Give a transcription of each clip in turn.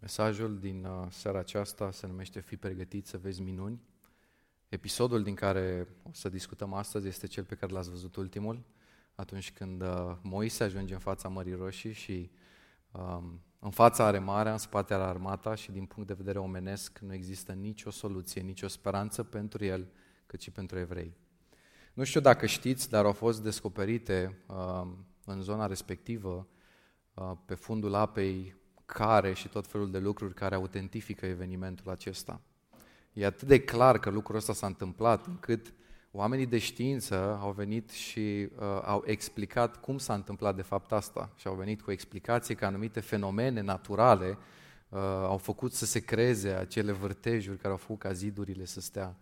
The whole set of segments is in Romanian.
Mesajul din uh, seara aceasta se numește Fi pregătit să vezi minuni. Episodul din care o să discutăm astăzi este cel pe care l-ați văzut ultimul, atunci când uh, Moise ajunge în fața Mării Roșii și um, în fața are marea, în spate are armata și din punct de vedere omenesc nu există nicio soluție, nicio speranță pentru el, cât și pentru evrei. Nu știu dacă știți, dar au fost descoperite uh, în zona respectivă, uh, pe fundul apei, care și tot felul de lucruri care autentifică evenimentul acesta. E atât de clar că lucrul ăsta s-a întâmplat încât oamenii de știință au venit și uh, au explicat cum s-a întâmplat de fapt asta și au venit cu explicații că anumite fenomene naturale uh, au făcut să se creeze acele vârtejuri care au făcut ca zidurile să stea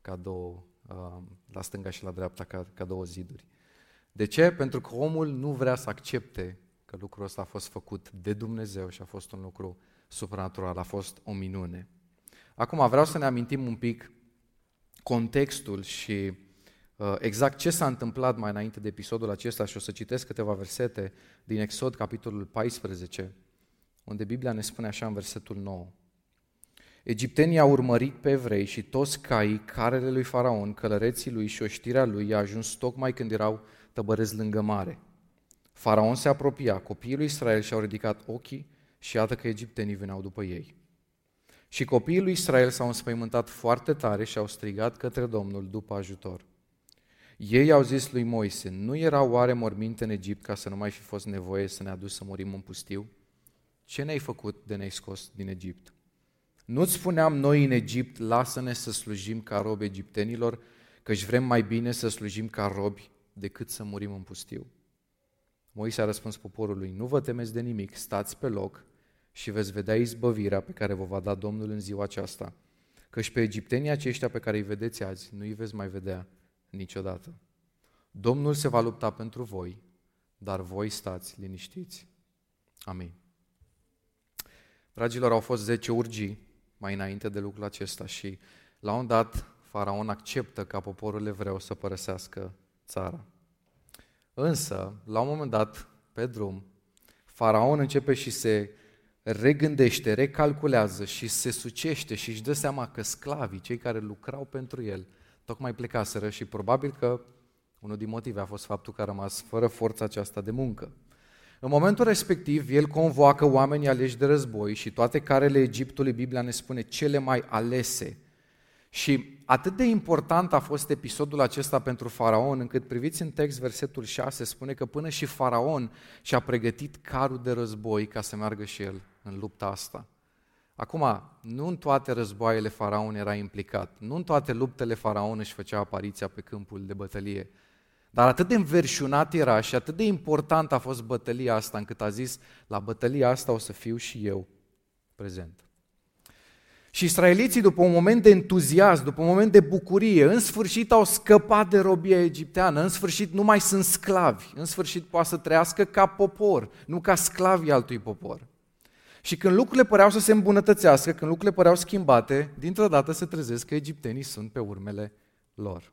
ca două, uh, la stânga și la dreapta ca, ca două ziduri. De ce? Pentru că omul nu vrea să accepte că lucrul ăsta a fost făcut de Dumnezeu și a fost un lucru supranatural, a fost o minune. Acum vreau să ne amintim un pic contextul și uh, exact ce s-a întâmplat mai înainte de episodul acesta și o să citesc câteva versete din Exod, capitolul 14, unde Biblia ne spune așa în versetul 9. Egiptenii au urmărit pe evrei și toți caii, carele lui Faraon, călăreții lui și oștirea lui i-a ajuns tocmai când erau tăbărezi lângă mare – Faraon se apropia, copiii lui Israel și-au ridicat ochii și iată că egiptenii veneau după ei. Și copiii lui Israel s-au înspăimântat foarte tare și au strigat către Domnul după ajutor. Ei au zis lui Moise, nu era oare morminte în Egipt ca să nu mai fi fost nevoie să ne aduci să murim în pustiu? Ce ne-ai făcut de ne-ai scos din Egipt? Nu-ți spuneam noi în Egipt, lasă-ne să slujim ca robi egiptenilor, căci vrem mai bine să slujim ca robi decât să murim în pustiu? Moise a răspuns poporului, nu vă temeți de nimic, stați pe loc și veți vedea izbăvirea pe care vă va da Domnul în ziua aceasta, căci pe egiptenii aceștia pe care îi vedeți azi, nu îi veți mai vedea niciodată. Domnul se va lupta pentru voi, dar voi stați liniștiți. Amin. Dragilor, au fost 10 urgii mai înainte de lucrul acesta și la un dat faraon acceptă ca poporul evreu să părăsească țara. Însă, la un moment dat, pe drum, faraon începe și se regândește, recalculează și se sucește și își dă seama că sclavii, cei care lucrau pentru el, tocmai plecaseră și probabil că unul din motive a fost faptul că a rămas fără forța aceasta de muncă. În momentul respectiv, el convoacă oamenii aleși de război și toate carele Egiptului, Biblia ne spune, cele mai alese. Și atât de important a fost episodul acesta pentru faraon, încât priviți în text versetul 6, spune că până și faraon și-a pregătit carul de război ca să meargă și el în lupta asta. Acum, nu în toate războaiele faraon era implicat, nu în toate luptele faraon își făcea apariția pe câmpul de bătălie, dar atât de înverșunat era și atât de important a fost bătălia asta, încât a zis, la bătălia asta o să fiu și eu prezent. Și israeliții, după un moment de entuziasm, după un moment de bucurie, în sfârșit au scăpat de robia egipteană, în sfârșit nu mai sunt sclavi, în sfârșit poate să trăiască ca popor, nu ca sclavi altui popor. Și când lucrurile păreau să se îmbunătățească, când lucrurile păreau schimbate, dintr-o dată se trezesc că egiptenii sunt pe urmele lor.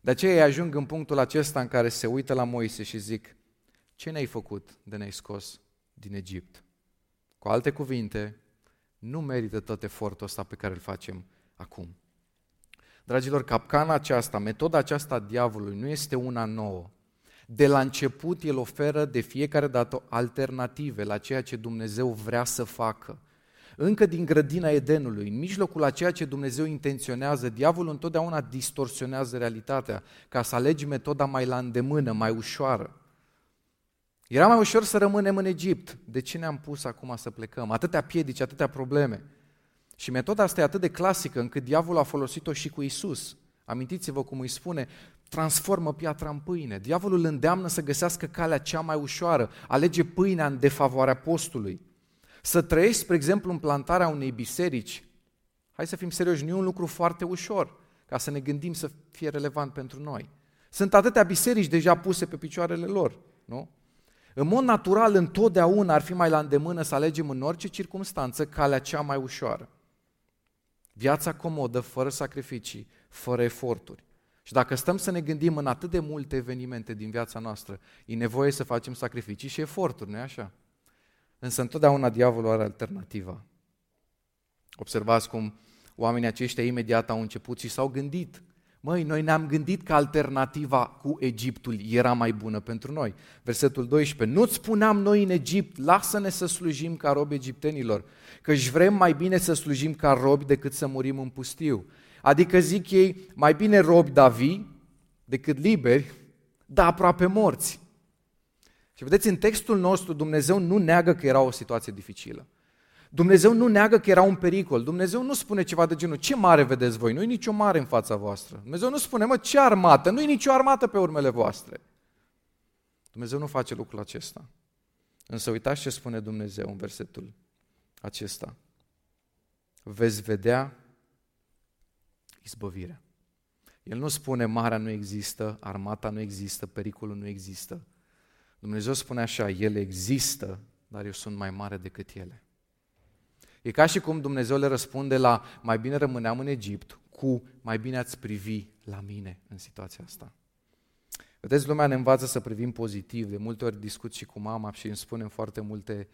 De aceea ei ajung în punctul acesta în care se uită la Moise și zic, ce ne-ai făcut de ne-ai scos din Egipt? Cu alte cuvinte, nu merită tot efortul ăsta pe care îl facem acum. Dragilor, capcana aceasta, metoda aceasta a diavolului nu este una nouă. De la început el oferă de fiecare dată alternative la ceea ce Dumnezeu vrea să facă. Încă din grădina Edenului, în mijlocul a ceea ce Dumnezeu intenționează, diavolul întotdeauna distorsionează realitatea ca să alegi metoda mai la îndemână, mai ușoară. Era mai ușor să rămânem în Egipt. De ce ne-am pus acum să plecăm? Atâtea piedici, atâtea probleme. Și metoda asta e atât de clasică încât diavolul a folosit-o și cu Isus. Amintiți-vă cum îi spune, transformă piatra în pâine. Diavolul îl îndeamnă să găsească calea cea mai ușoară, alege pâinea în defavoarea postului. Să trăiești, spre exemplu, în plantarea unei biserici, hai să fim serioși, nu e un lucru foarte ușor, ca să ne gândim să fie relevant pentru noi. Sunt atâtea biserici deja puse pe picioarele lor, nu? În mod natural, întotdeauna ar fi mai la îndemână să alegem în orice circunstanță calea cea mai ușoară. Viața comodă, fără sacrificii, fără eforturi. Și dacă stăm să ne gândim în atât de multe evenimente din viața noastră, e nevoie să facem sacrificii și eforturi, nu-i așa? Însă întotdeauna diavolul are alternativa. Observați cum oamenii aceștia imediat au început și s-au gândit. Măi, noi ne-am gândit că alternativa cu Egiptul era mai bună pentru noi. Versetul 12. Nu-ți spuneam noi în Egipt, lasă-ne să slujim ca robi egiptenilor, că își vrem mai bine să slujim ca robi decât să murim în pustiu. Adică zic ei, mai bine robi Davi decât liberi, dar aproape morți. Și vedeți, în textul nostru Dumnezeu nu neagă că era o situație dificilă. Dumnezeu nu neagă că era un pericol. Dumnezeu nu spune ceva de genul, ce mare vedeți voi? Nu-i nicio mare în fața voastră. Dumnezeu nu spune, mă, ce armată? Nu-i nicio armată pe urmele voastre. Dumnezeu nu face lucrul acesta. Însă uitați ce spune Dumnezeu în versetul acesta. Veți vedea izbăvirea. El nu spune marea nu există, armata nu există, pericolul nu există. Dumnezeu spune așa, ele există, dar eu sunt mai mare decât ele. E ca și cum Dumnezeu le răspunde la mai bine rămâneam în Egipt cu mai bine ați privi la mine în situația asta. Vedeți, lumea ne învață să privim pozitiv. De multe ori discut și cu mama și îmi spunem foarte multe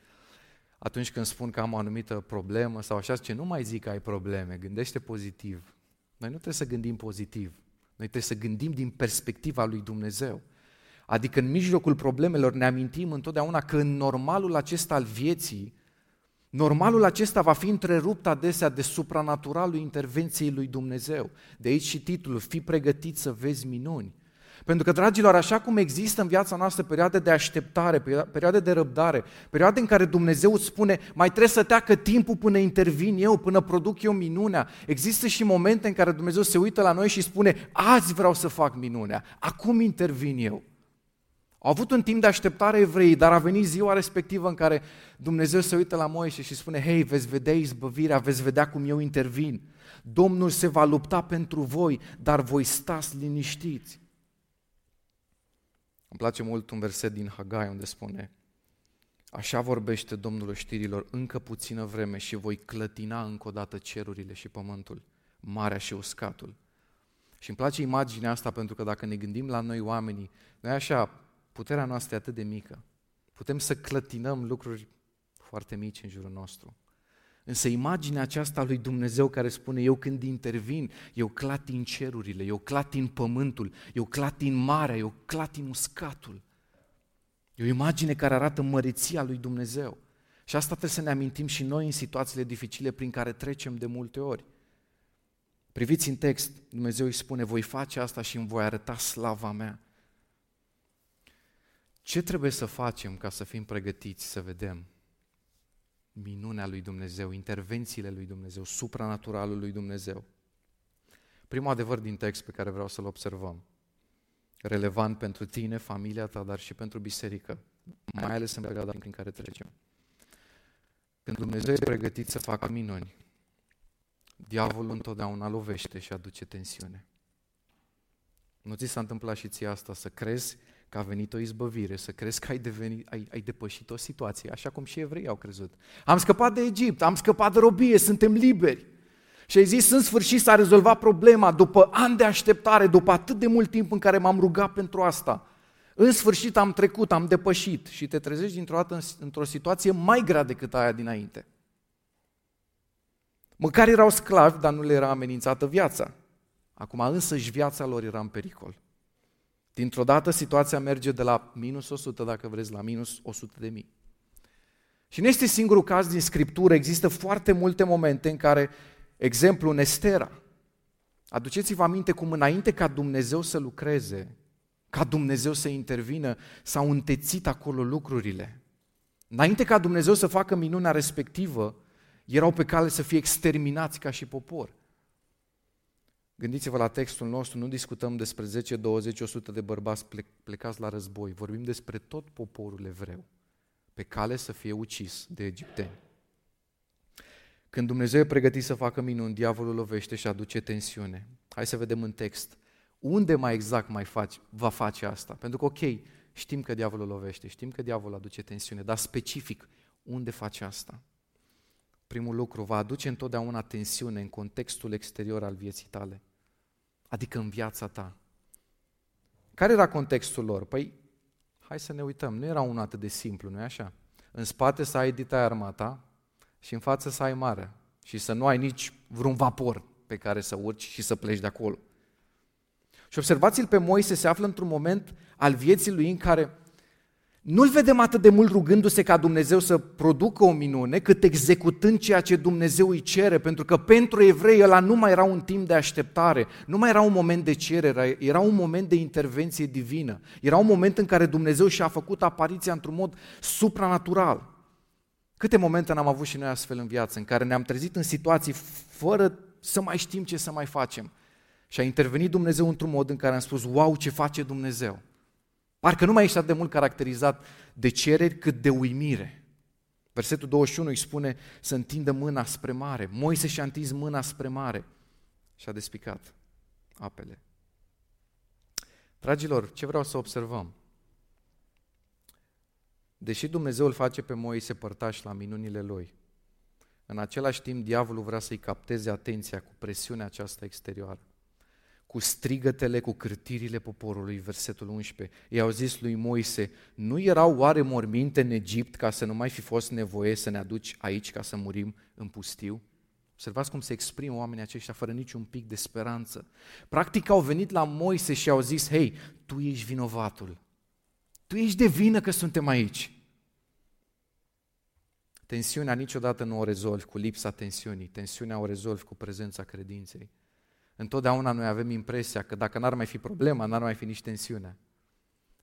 atunci când spun că am o anumită problemă sau așa, ce nu mai zic că ai probleme, gândește pozitiv. Noi nu trebuie să gândim pozitiv. Noi trebuie să gândim din perspectiva lui Dumnezeu. Adică în mijlocul problemelor ne amintim întotdeauna că în normalul acesta al vieții, normalul acesta va fi întrerupt adesea de supranaturalul intervenției lui Dumnezeu. De aici și titlul, fi pregătit să vezi minuni. Pentru că, dragilor, așa cum există în viața noastră perioade de așteptare, perioade de răbdare, perioade în care Dumnezeu îți spune, mai trebuie să teacă timpul până intervin eu, până produc eu minunea. Există și momente în care Dumnezeu se uită la noi și spune, azi vreau să fac minunea, acum intervin eu. Au avut un timp de așteptare evrei, dar a venit ziua respectivă în care Dumnezeu se uită la Moise și spune, hei, veți vedea izbăvirea, veți vedea cum eu intervin. Domnul se va lupta pentru voi, dar voi stați liniștiți. Îmi place mult un verset din Hagai unde spune Așa vorbește Domnul știrilor, încă puțină vreme și voi clătina încă o dată cerurile și pământul, marea și uscatul. Și îmi place imaginea asta pentru că dacă ne gândim la noi oamenii, noi așa, puterea noastră e atât de mică. Putem să clătinăm lucruri foarte mici în jurul nostru. Însă imaginea aceasta lui Dumnezeu care spune, eu când intervin, eu clatin cerurile, eu clatin pământul, eu clatin marea, eu clatin uscatul. E o imagine care arată măreția lui Dumnezeu. Și asta trebuie să ne amintim și noi în situațiile dificile prin care trecem de multe ori. Priviți în text, Dumnezeu îi spune, voi face asta și îmi voi arăta slava mea. Ce trebuie să facem ca să fim pregătiți să vedem minunea lui Dumnezeu, intervențiile lui Dumnezeu, supranaturalul lui Dumnezeu. Primul adevăr din text pe care vreau să-l observăm, relevant pentru tine, familia ta, dar și pentru biserică, mai ales în perioada prin care trecem. Când Dumnezeu e pregătit să facă minuni, diavolul întotdeauna lovește și aduce tensiune. Nu ți s-a întâmplat și ție asta, să crezi că a venit o izbăvire, să crezi că ai, devenit, ai, ai depășit o situație, așa cum și evreii au crezut. Am scăpat de Egipt, am scăpat de robie, suntem liberi. Și ai zis, în sfârșit s-a rezolvat problema, după ani de așteptare, după atât de mult timp în care m-am rugat pentru asta. În sfârșit am trecut, am depășit și te trezești dintr-o dată într-o situație mai grea decât aia dinainte. Măcar erau sclavi, dar nu le era amenințată viața. Acum însă și viața lor era în pericol. Dintr-o dată situația merge de la minus 100, dacă vreți, la minus 100 de mii. Și nu este singurul caz din Scriptură, există foarte multe momente în care, exemplu, în Estera, aduceți-vă aminte cum înainte ca Dumnezeu să lucreze, ca Dumnezeu să intervină, s-au întețit acolo lucrurile. Înainte ca Dumnezeu să facă minunea respectivă, erau pe cale să fie exterminați ca și popor. Gândiți-vă la textul nostru, nu discutăm despre 10, 20, 100 de bărbați plecați la război, vorbim despre tot poporul evreu, pe cale să fie ucis de egipteni. Când Dumnezeu e pregătit să facă minuni, diavolul lovește și aduce tensiune. Hai să vedem în text. Unde mai exact mai faci, va face asta? Pentru că, ok, știm că diavolul lovește, știm că diavolul aduce tensiune, dar specific, unde face asta? Primul lucru, va aduce întotdeauna tensiune în contextul exterior al vieții tale, adică în viața ta. Care era contextul lor? Păi, hai să ne uităm, nu era unul atât de simplu, nu-i așa? în spate să ai dita armata și în față să ai mare și să nu ai nici vreun vapor pe care să urci și să pleci de acolo. Și observați-l pe Moise, se află într-un moment al vieții lui în care nu-l vedem atât de mult rugându-se ca Dumnezeu să producă o minune, cât executând ceea ce Dumnezeu îi cere, pentru că pentru evrei ăla nu mai era un timp de așteptare, nu mai era un moment de cerere, era un moment de intervenție divină. Era un moment în care Dumnezeu și-a făcut apariția într-un mod supranatural. Câte momente n-am avut și noi astfel în viață, în care ne-am trezit în situații fără să mai știm ce să mai facem. Și a intervenit Dumnezeu într-un mod în care am spus, wow, ce face Dumnezeu. Parcă nu mai ești atât de mult caracterizat de cereri cât de uimire. Versetul 21 îi spune să întindă mâna spre mare. Moise și-a întins mâna spre mare și a despicat apele. Dragilor, ce vreau să observăm? Deși Dumnezeu îl face pe Moise părtaș la minunile lui, în același timp diavolul vrea să-i capteze atenția cu presiunea aceasta exterioară cu strigătele, cu cârtirile poporului, versetul 11. Ei au zis lui Moise, nu erau oare morminte în Egipt ca să nu mai fi fost nevoie să ne aduci aici ca să murim în pustiu? Observați cum se exprimă oamenii aceștia fără niciun pic de speranță. Practic au venit la Moise și au zis, hei, tu ești vinovatul. Tu ești de vină că suntem aici. Tensiunea niciodată nu o rezolvi cu lipsa tensiunii. Tensiunea o rezolvi cu prezența credinței. Întotdeauna noi avem impresia că dacă n-ar mai fi problema, n-ar mai fi nici tensiune.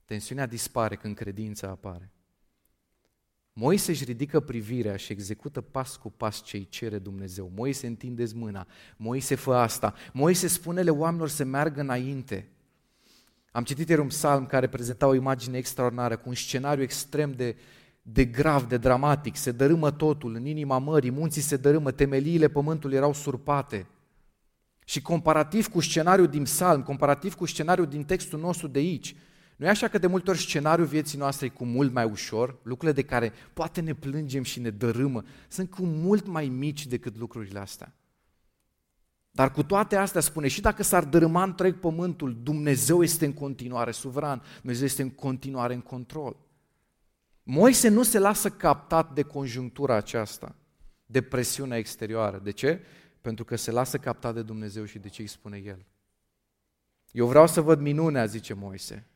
Tensiunea dispare când credința apare. Moise își ridică privirea și execută pas cu pas ce îi cere Dumnezeu. Moise întinde mâna, Moise fă asta, Moise spune-le oamenilor să meargă înainte. Am citit ieri un psalm care prezenta o imagine extraordinară, cu un scenariu extrem de, de grav, de dramatic. Se dărâmă totul în inima mării, munții se dărâmă, temeliile pământului erau surpate. Și comparativ cu scenariul din psalm, comparativ cu scenariul din textul nostru de aici, nu e așa că de multe ori scenariul vieții noastre e cu mult mai ușor, lucrurile de care poate ne plângem și ne dărâmă, sunt cu mult mai mici decât lucrurile astea. Dar cu toate astea spune, și dacă s-ar dărâma întreg pământul, Dumnezeu este în continuare suveran, Dumnezeu este în continuare în control. Moise nu se lasă captat de conjunctura aceasta, de presiunea exterioară. De ce? Pentru că se lasă captat de Dumnezeu și de ce îi spune El. Eu vreau să văd minunea, zice Moise.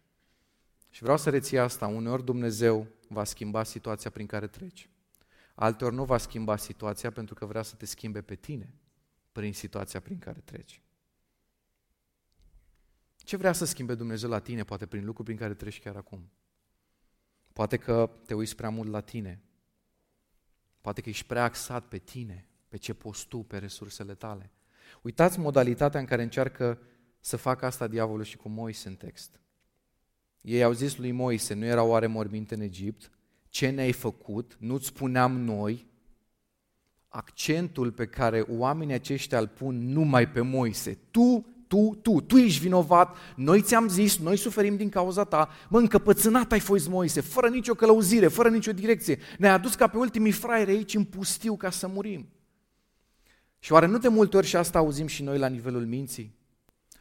Și vreau să reții asta, uneori Dumnezeu va schimba situația prin care treci. Alteori nu va schimba situația pentru că vrea să te schimbe pe tine prin situația prin care treci. Ce vrea să schimbe Dumnezeu la tine, poate prin lucruri prin care treci chiar acum? Poate că te uiți prea mult la tine. Poate că ești prea axat pe tine pe ce poți tu, pe resursele tale. Uitați modalitatea în care încearcă să facă asta diavolul și cu Moise în text. Ei au zis lui Moise, nu era oare morminte în Egipt? Ce ne-ai făcut? Nu-ți spuneam noi? Accentul pe care oamenii aceștia îl pun numai pe Moise. Tu, tu, tu, tu ești vinovat, noi ți-am zis, noi suferim din cauza ta. Mă, încăpățânat ai fost Moise, fără nicio călăuzire, fără nicio direcție. Ne-ai adus ca pe ultimii fraieri aici în pustiu ca să murim. Și oare nu de multe ori și asta auzim și noi la nivelul minții?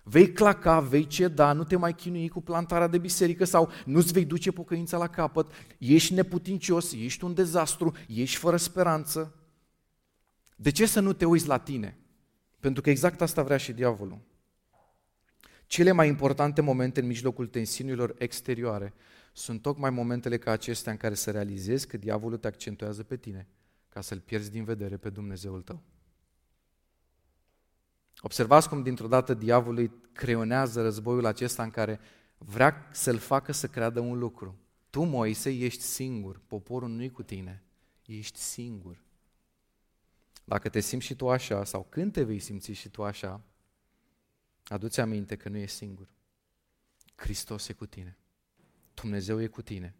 Vei claca, vei ceda, nu te mai chinui cu plantarea de biserică sau nu-ți vei duce pocăința la capăt, ești neputincios, ești un dezastru, ești fără speranță. De ce să nu te uiți la tine? Pentru că exact asta vrea și diavolul. Cele mai importante momente în mijlocul tensiunilor exterioare sunt tocmai momentele ca acestea în care să realizezi că diavolul te accentuează pe tine ca să-l pierzi din vedere pe Dumnezeul tău. Observați cum dintr-o dată diavolul creionează războiul acesta în care vrea să-l facă să creadă un lucru. Tu, Moise, ești singur, poporul nu-i cu tine, ești singur. Dacă te simți și tu așa, sau când te vei simți și tu așa, adu-ți aminte că nu ești singur. Hristos e cu tine. Dumnezeu e cu tine.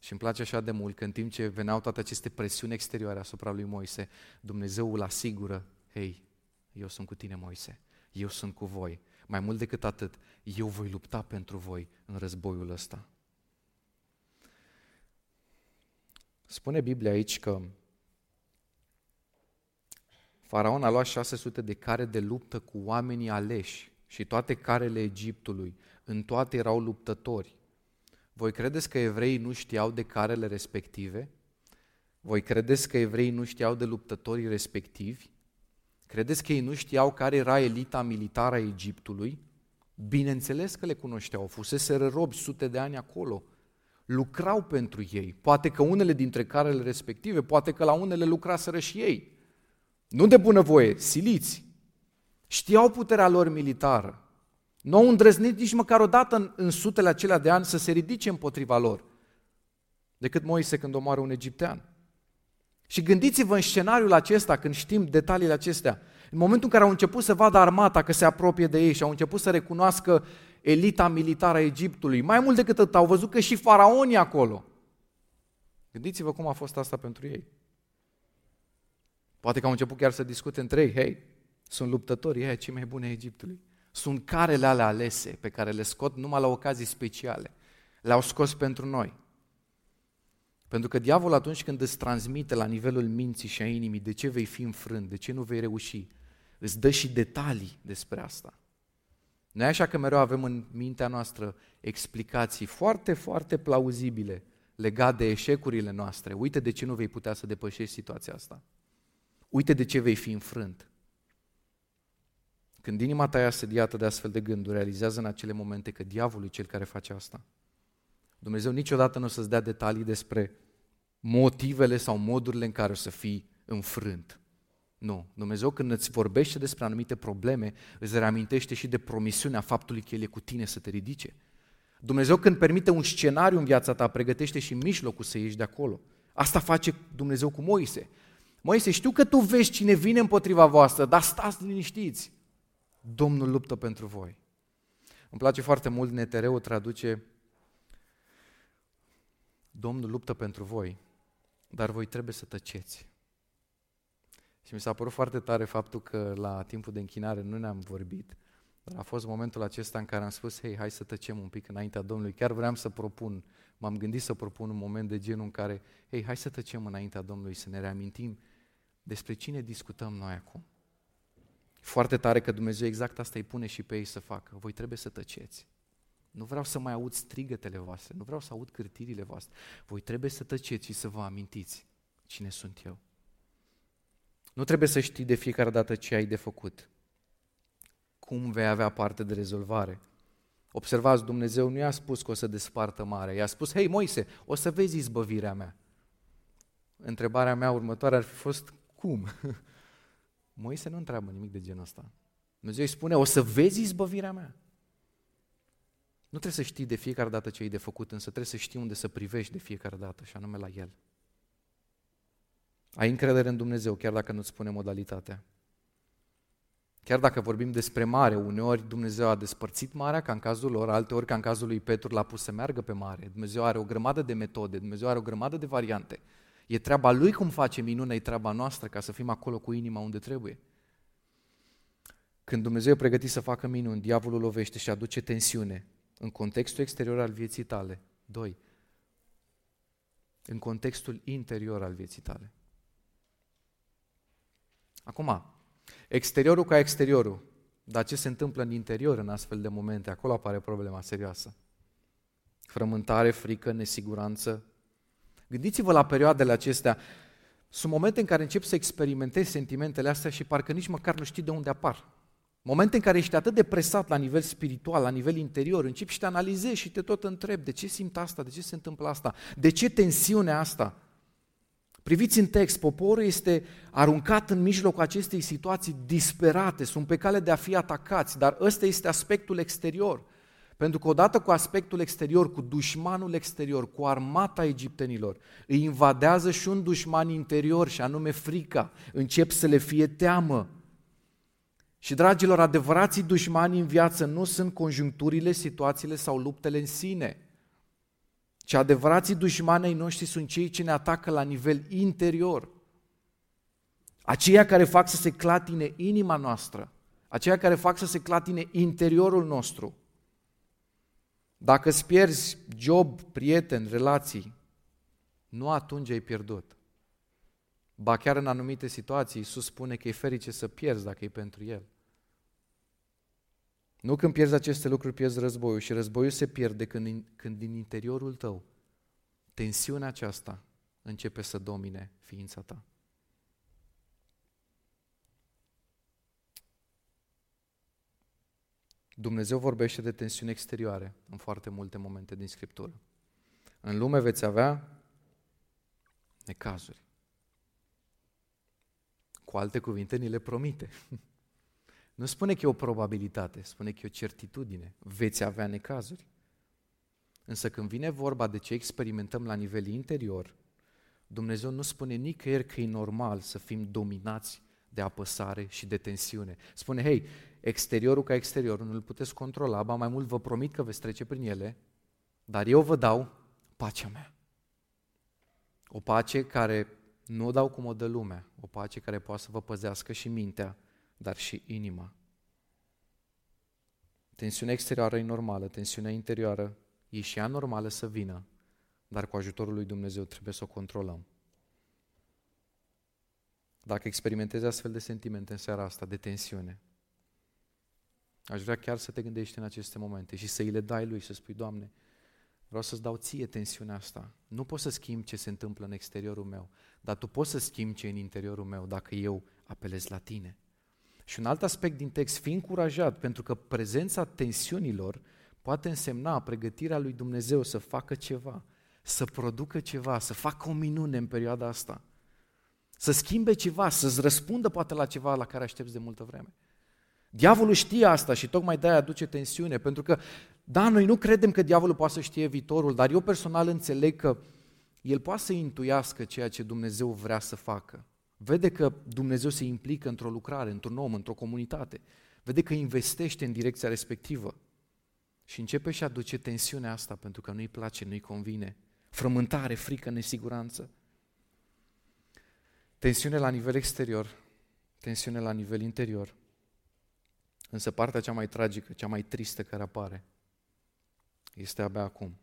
Și îmi place așa de mult că în timp ce veneau toate aceste presiuni exterioare asupra lui Moise, Dumnezeu îl asigură, hei, eu sunt cu tine, Moise, eu sunt cu voi. Mai mult decât atât, eu voi lupta pentru voi în războiul ăsta. Spune Biblia aici că Faraon a luat 600 de care de luptă cu oamenii aleși și toate carele Egiptului. În toate erau luptători. Voi credeți că evreii nu știau de carele respective? Voi credeți că evreii nu știau de luptătorii respectivi? Credeți că ei nu știau care era elita militară a Egiptului? Bineînțeles că le cunoșteau, fuseseră robi sute de ani acolo. Lucrau pentru ei. Poate că unele dintre carele respective, poate că la unele lucraseră și ei. Nu de bunăvoie, siliți. Știau puterea lor militară. Nu au îndrăznit nici măcar o dată în, în sutele acelea de ani să se ridice împotriva lor, decât Moise când omoară un egiptean. Și gândiți-vă în scenariul acesta, când știm detaliile acestea, în momentul în care au început să vadă armata că se apropie de ei și au început să recunoască elita militară a Egiptului, mai mult decât atât, au văzut că și faraonii acolo. Gândiți-vă cum a fost asta pentru ei. Poate că au început chiar să discute între ei, hei, sunt luptătorii ei cei mai buni ai Egiptului. Sunt carele alea alese pe care le scot numai la ocazii speciale. Le-au scos pentru noi. Pentru că diavolul atunci când îți transmite la nivelul minții și a inimii de ce vei fi înfrânt, de ce nu vei reuși, îți dă și detalii despre asta. Noi așa că mereu avem în mintea noastră explicații foarte, foarte plauzibile legate de eșecurile noastre. Uite de ce nu vei putea să depășești situația asta. Uite de ce vei fi înfrânt. Când inima ta e asediată de astfel de gânduri, realizează în acele momente că diavolul e cel care face asta. Dumnezeu niciodată nu o să-ți dea detalii despre motivele sau modurile în care o să fii înfrânt. Nu. Dumnezeu când îți vorbește despre anumite probleme, îți reamintește și de promisiunea faptului că El e cu tine să te ridice. Dumnezeu când permite un scenariu în viața ta, pregătește și mijlocul să ieși de acolo. Asta face Dumnezeu cu Moise. Moise, știu că tu vezi cine vine împotriva voastră, dar stați liniștiți. Domnul luptă pentru voi. Îmi place foarte mult, Netereu traduce Domnul luptă pentru voi, dar voi trebuie să tăceți. Și mi s-a părut foarte tare faptul că la timpul de închinare nu ne-am vorbit, dar a fost momentul acesta în care am spus, hei, hai să tăcem un pic înaintea Domnului. Chiar vreau să propun, m-am gândit să propun un moment de genul în care, hei, hai să tăcem înaintea Domnului, să ne reamintim despre cine discutăm noi acum. Foarte tare că Dumnezeu exact asta îi pune și pe ei să facă. Voi trebuie să tăceți. Nu vreau să mai aud strigătele voastre, nu vreau să aud cârtirile voastre. Voi trebuie să tăceți și să vă amintiți cine sunt eu. Nu trebuie să știi de fiecare dată ce ai de făcut. Cum vei avea parte de rezolvare. Observați, Dumnezeu nu i-a spus că o să despartă mare, i-a spus, hei Moise, o să vezi izbăvirea mea. Întrebarea mea următoare ar fi fost, cum? Moise nu întreabă nimic de genul ăsta. Dumnezeu îi spune, o să vezi izbăvirea mea. Nu trebuie să știi de fiecare dată ce ai de făcut, însă trebuie să știi unde să privești de fiecare dată, și anume la El. Ai încredere în Dumnezeu, chiar dacă nu-ți spune modalitatea. Chiar dacă vorbim despre mare, uneori Dumnezeu a despărțit marea, ca în cazul lor, alteori ca în cazul lui Petru l-a pus să meargă pe mare. Dumnezeu are o grămadă de metode, Dumnezeu are o grămadă de variante. E treaba Lui cum face minunea, e treaba noastră ca să fim acolo cu inima unde trebuie. Când Dumnezeu e pregătit să facă minuni, diavolul lovește și aduce tensiune în contextul exterior al vieții tale. Doi, în contextul interior al vieții tale. Acum, exteriorul ca exteriorul, dar ce se întâmplă în interior în astfel de momente? Acolo apare problema serioasă. Frământare, frică, nesiguranță, Gândiți-vă la perioadele acestea. Sunt momente în care începi să experimentezi sentimentele astea și parcă nici măcar nu știi de unde apar. Momente în care ești atât de presat la nivel spiritual, la nivel interior, începi și te analizezi și te tot întrebi de ce simt asta, de ce se întâmplă asta, de ce tensiunea asta. Priviți în text, poporul este aruncat în mijlocul acestei situații disperate, sunt pe cale de a fi atacați, dar ăsta este aspectul exterior. Pentru că odată cu aspectul exterior, cu dușmanul exterior, cu armata egiptenilor, îi invadează și un dușman interior, și anume frica. Încep să le fie teamă. Și, dragilor, adevărații dușmani în viață nu sunt conjuncturile, situațiile sau luptele în sine, ci adevărații dușmani ai noștri sunt cei ce ne atacă la nivel interior. Aceia care fac să se clatine inima noastră, aceia care fac să se clatine interiorul nostru. Dacă îți pierzi job, prieteni, relații, nu atunci ai pierdut. Ba chiar în anumite situații, Iisus spune că e ferice să pierzi dacă e pentru El. Nu când pierzi aceste lucruri, pierzi războiul și războiul se pierde când, când din interiorul tău tensiunea aceasta începe să domine ființa ta. Dumnezeu vorbește de tensiuni exterioare în foarte multe momente din Scriptură. În lume veți avea necazuri. Cu alte cuvinte, ni le promite. Nu spune că e o probabilitate, spune că e o certitudine. Veți avea necazuri. Însă când vine vorba de ce experimentăm la nivel interior, Dumnezeu nu spune nicăieri că e normal să fim dominați de apăsare și de tensiune. Spune, hei, exteriorul ca exteriorul nu-l puteți controla, ba mai mult vă promit că veți trece prin ele, dar eu vă dau pacea mea. O pace care nu o dau cum o dă lumea, o pace care poate să vă păzească și mintea, dar și inima. Tensiunea exterioară e normală, tensiunea interioară e și ea normală să vină, dar cu ajutorul lui Dumnezeu trebuie să o controlăm. Dacă experimentezi astfel de sentimente în seara asta, de tensiune, aș vrea chiar să te gândești în aceste momente și să îi le dai lui, să spui, Doamne, vreau să-ți dau ție tensiunea asta. Nu pot să schimb ce se întâmplă în exteriorul meu, dar tu poți să schimbi ce e în interiorul meu dacă eu apelez la tine. Și un alt aspect din text, fi încurajat, pentru că prezența tensiunilor poate însemna pregătirea lui Dumnezeu să facă ceva, să producă ceva, să facă o minune în perioada asta, să schimbe ceva, să-ți răspundă poate la ceva la care aștepți de multă vreme. Diavolul știe asta și tocmai de-aia aduce tensiune, pentru că, da, noi nu credem că diavolul poate să știe viitorul, dar eu personal înțeleg că el poate să intuiască ceea ce Dumnezeu vrea să facă. Vede că Dumnezeu se implică într-o lucrare, într-un om, într-o comunitate. Vede că investește în direcția respectivă. Și începe și aduce tensiunea asta pentru că nu-i place, nu-i convine. Frământare, frică, nesiguranță. Tensiune la nivel exterior, tensiune la nivel interior. Însă partea cea mai tragică, cea mai tristă care apare, este abia acum.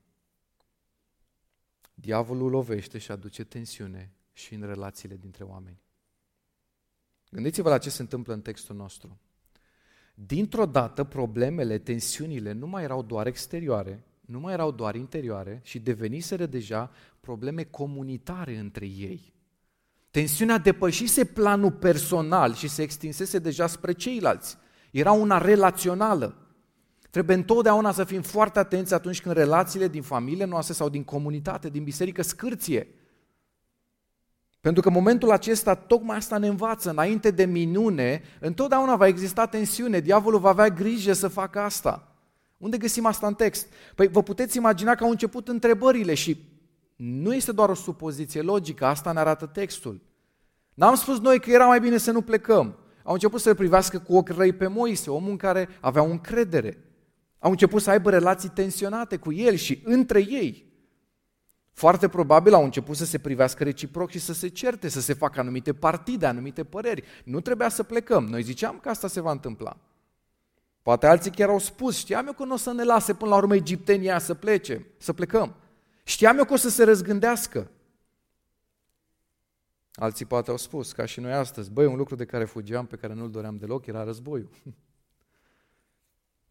Diavolul lovește și aduce tensiune și în relațiile dintre oameni. Gândiți-vă la ce se întâmplă în textul nostru. Dintr-o dată, problemele, tensiunile nu mai erau doar exterioare, nu mai erau doar interioare și deveniseră deja probleme comunitare între ei. Tensiunea depășise planul personal și se extinsese deja spre ceilalți. Era una relațională. Trebuie întotdeauna să fim foarte atenți atunci când relațiile din familie noastre sau din comunitate, din biserică scârție. Pentru că momentul acesta, tocmai asta ne învață, înainte de minune, întotdeauna va exista tensiune, diavolul va avea grijă să facă asta. Unde găsim asta în text? Păi vă puteți imagina că au început întrebările și nu este doar o supoziție logică, asta ne arată textul. N-am spus noi că era mai bine să nu plecăm. Au început să-l privească cu ochi răi pe Moise, omul în care avea o încredere. Au început să aibă relații tensionate cu el și între ei. Foarte probabil au început să se privească reciproc și să se certe, să se facă anumite partide, anumite păreri. Nu trebuia să plecăm. Noi ziceam că asta se va întâmpla. Poate alții chiar au spus, știam eu că nu o să ne lase până la urmă egiptenia să plece, să plecăm. Știam eu că o să se răzgândească. Alții poate au spus, ca și noi astăzi, băi, un lucru de care fugeam, pe care nu-l doream deloc, era războiul.